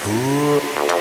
give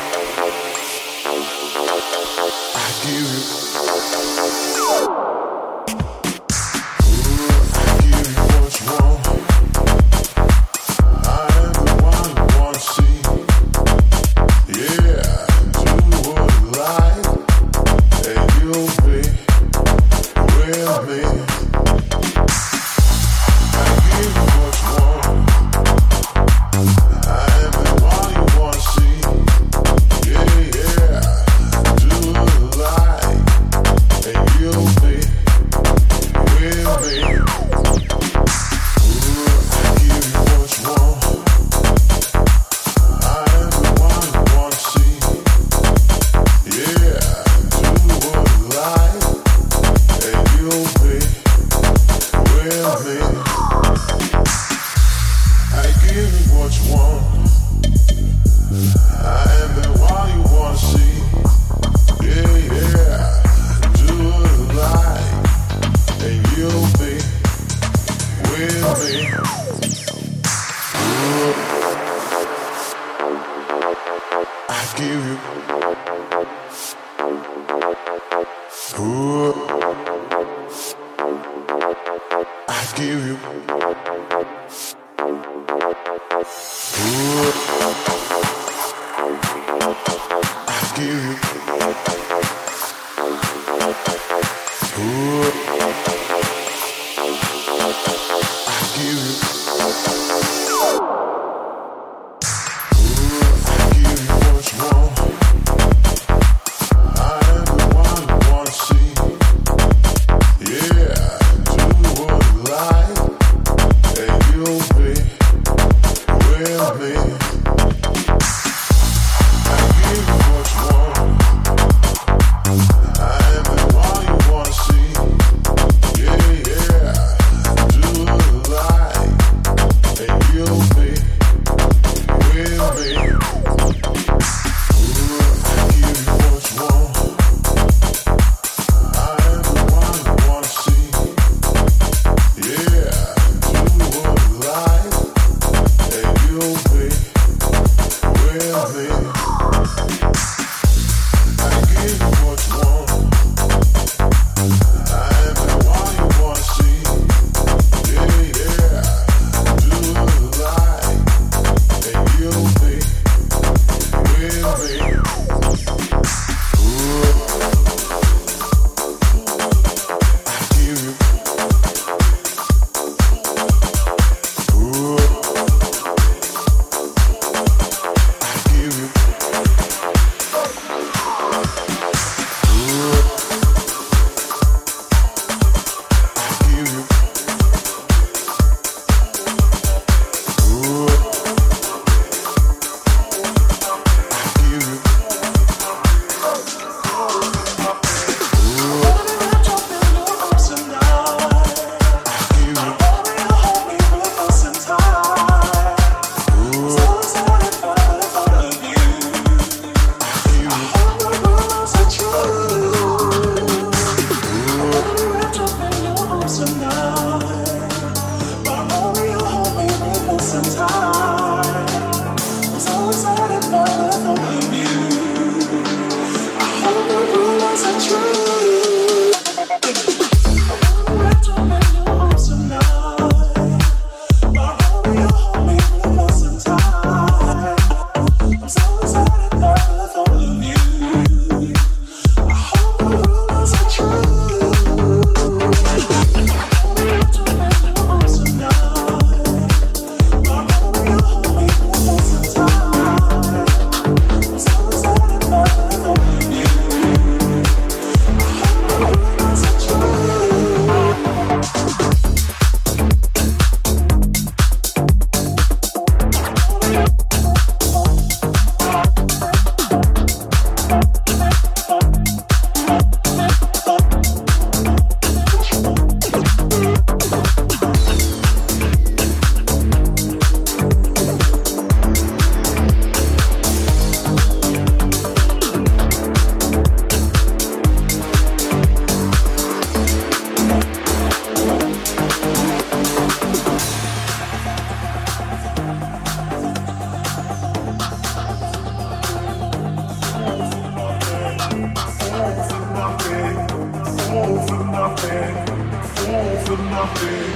nothing,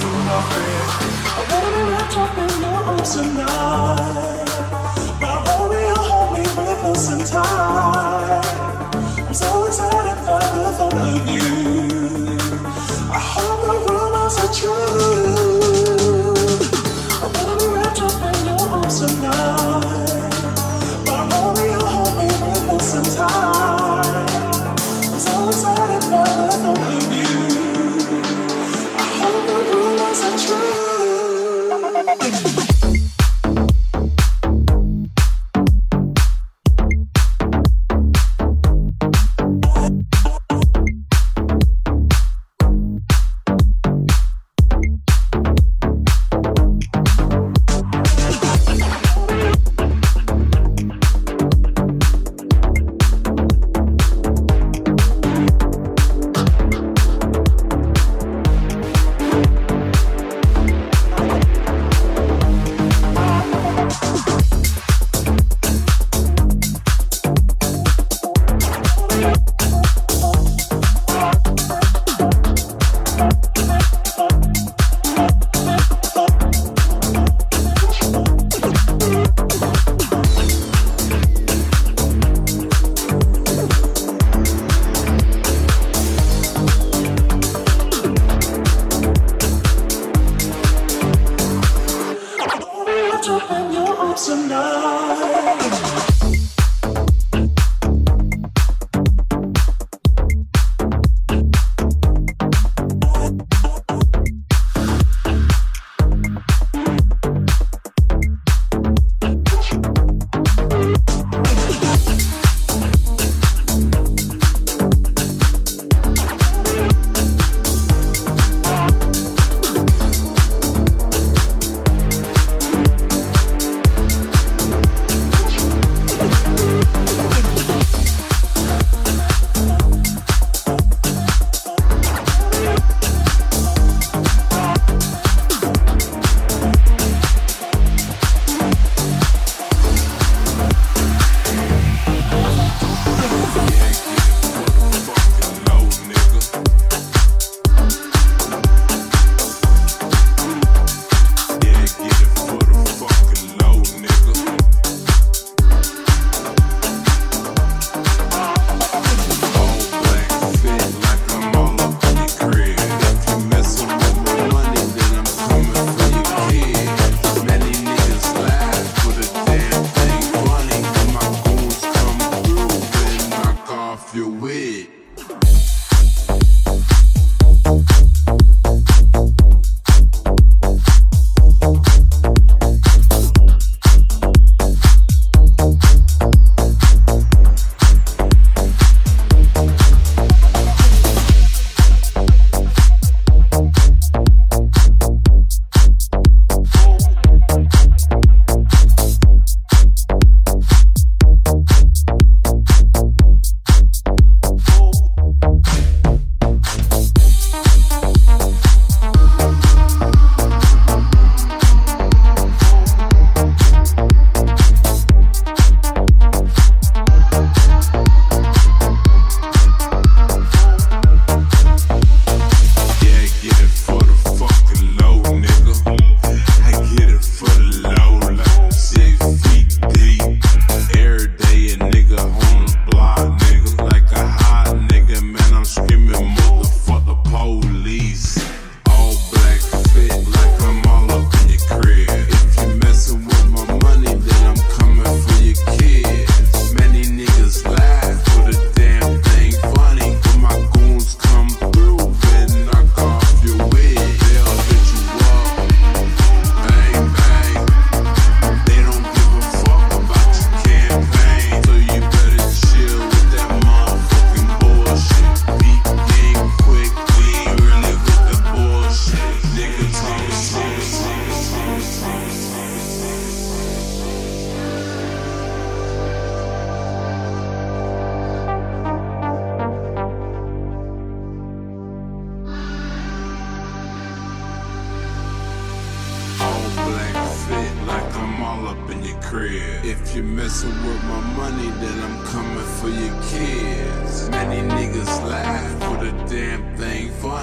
for nothing. I wanna be wrapped up in your arms tonight, you'll hold me.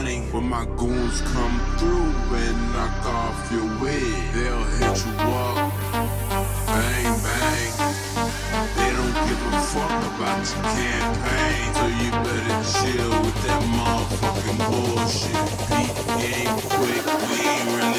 when my goons come through and knock off your wig. They'll hit you up, bang bang. They don't give a fuck about your campaign, so you better chill with that motherfucking bullshit. Beat game quick, we ain't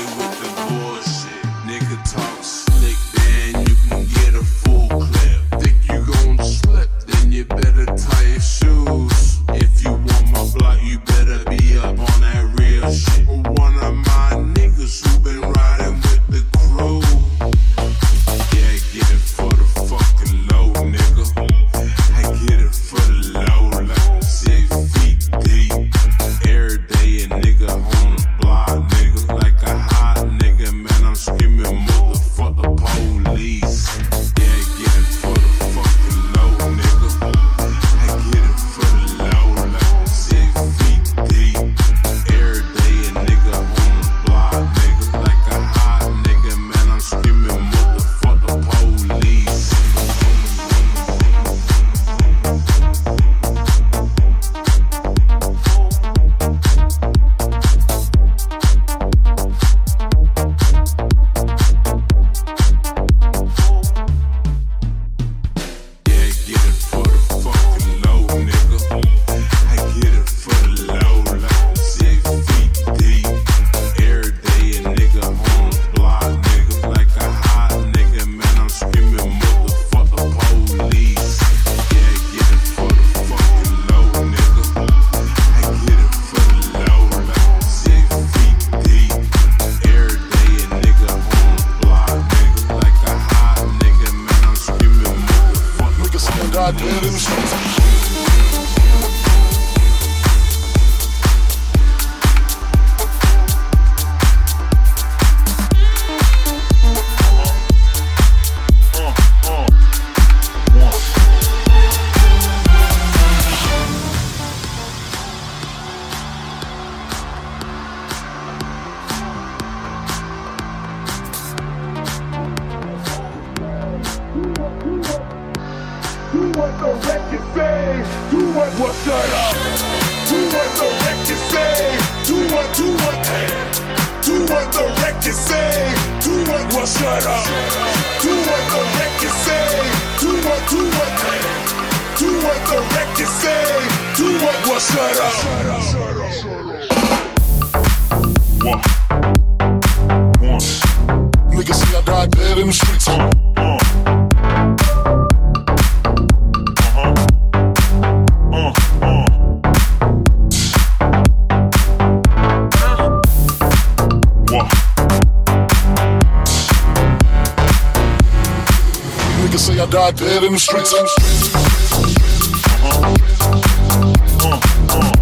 die dead in the streets. Uh, uh.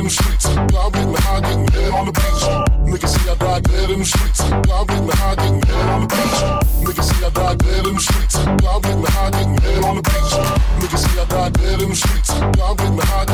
in the streets. God getting high, getting head on the beach. Niggas see I die dead in the streets. God getting high, getting head on the beach. Niggas see I die dead in the streets. God getting high, getting head on the beach. Niggas see I die dead in the streets. God getting high.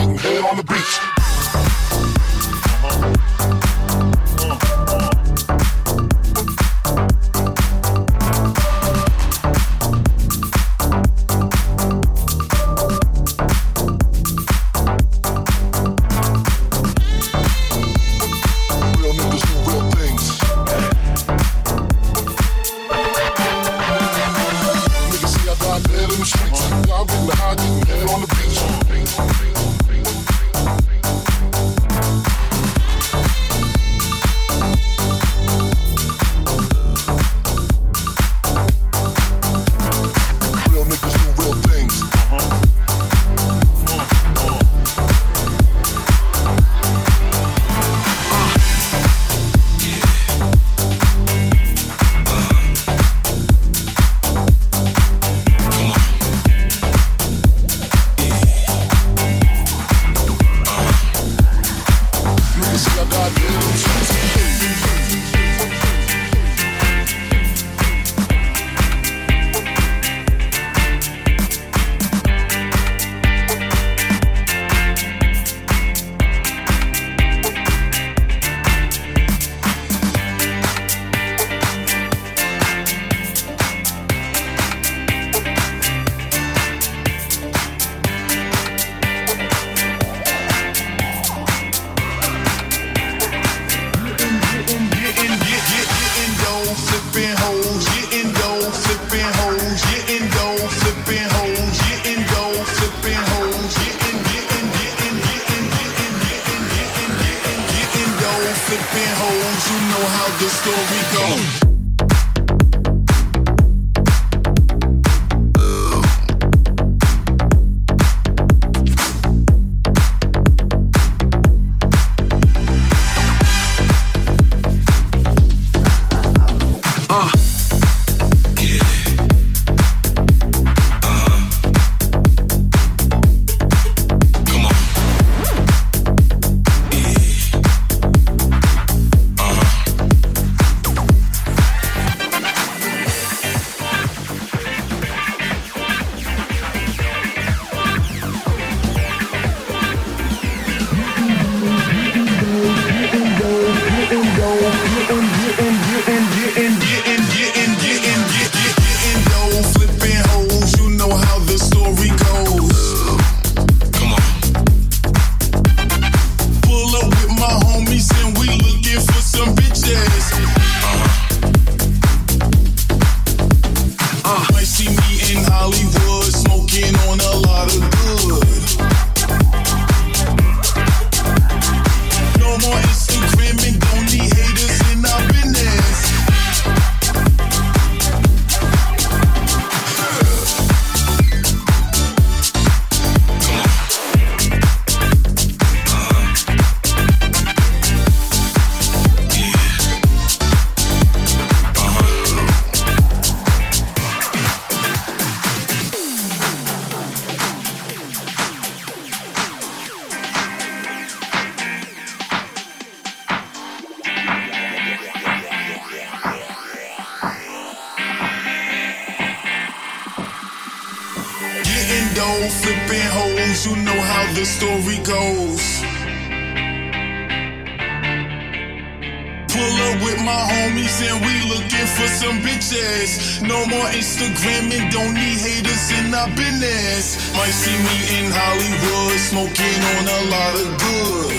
Instagram and don't need haters in business. Might see me in Hollywood smoking on a lot of good.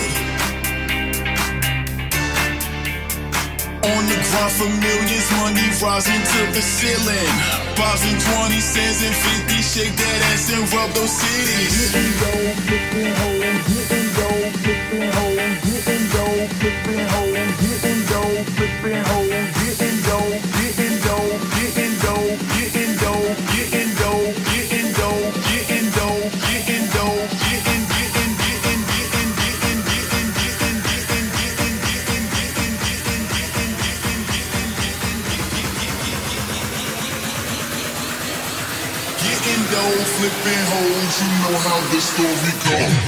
On the grind for millions, money rising to the ceiling. Bobs and 20 cents and 50, shake that ass and rub those cities. Puerto Rico.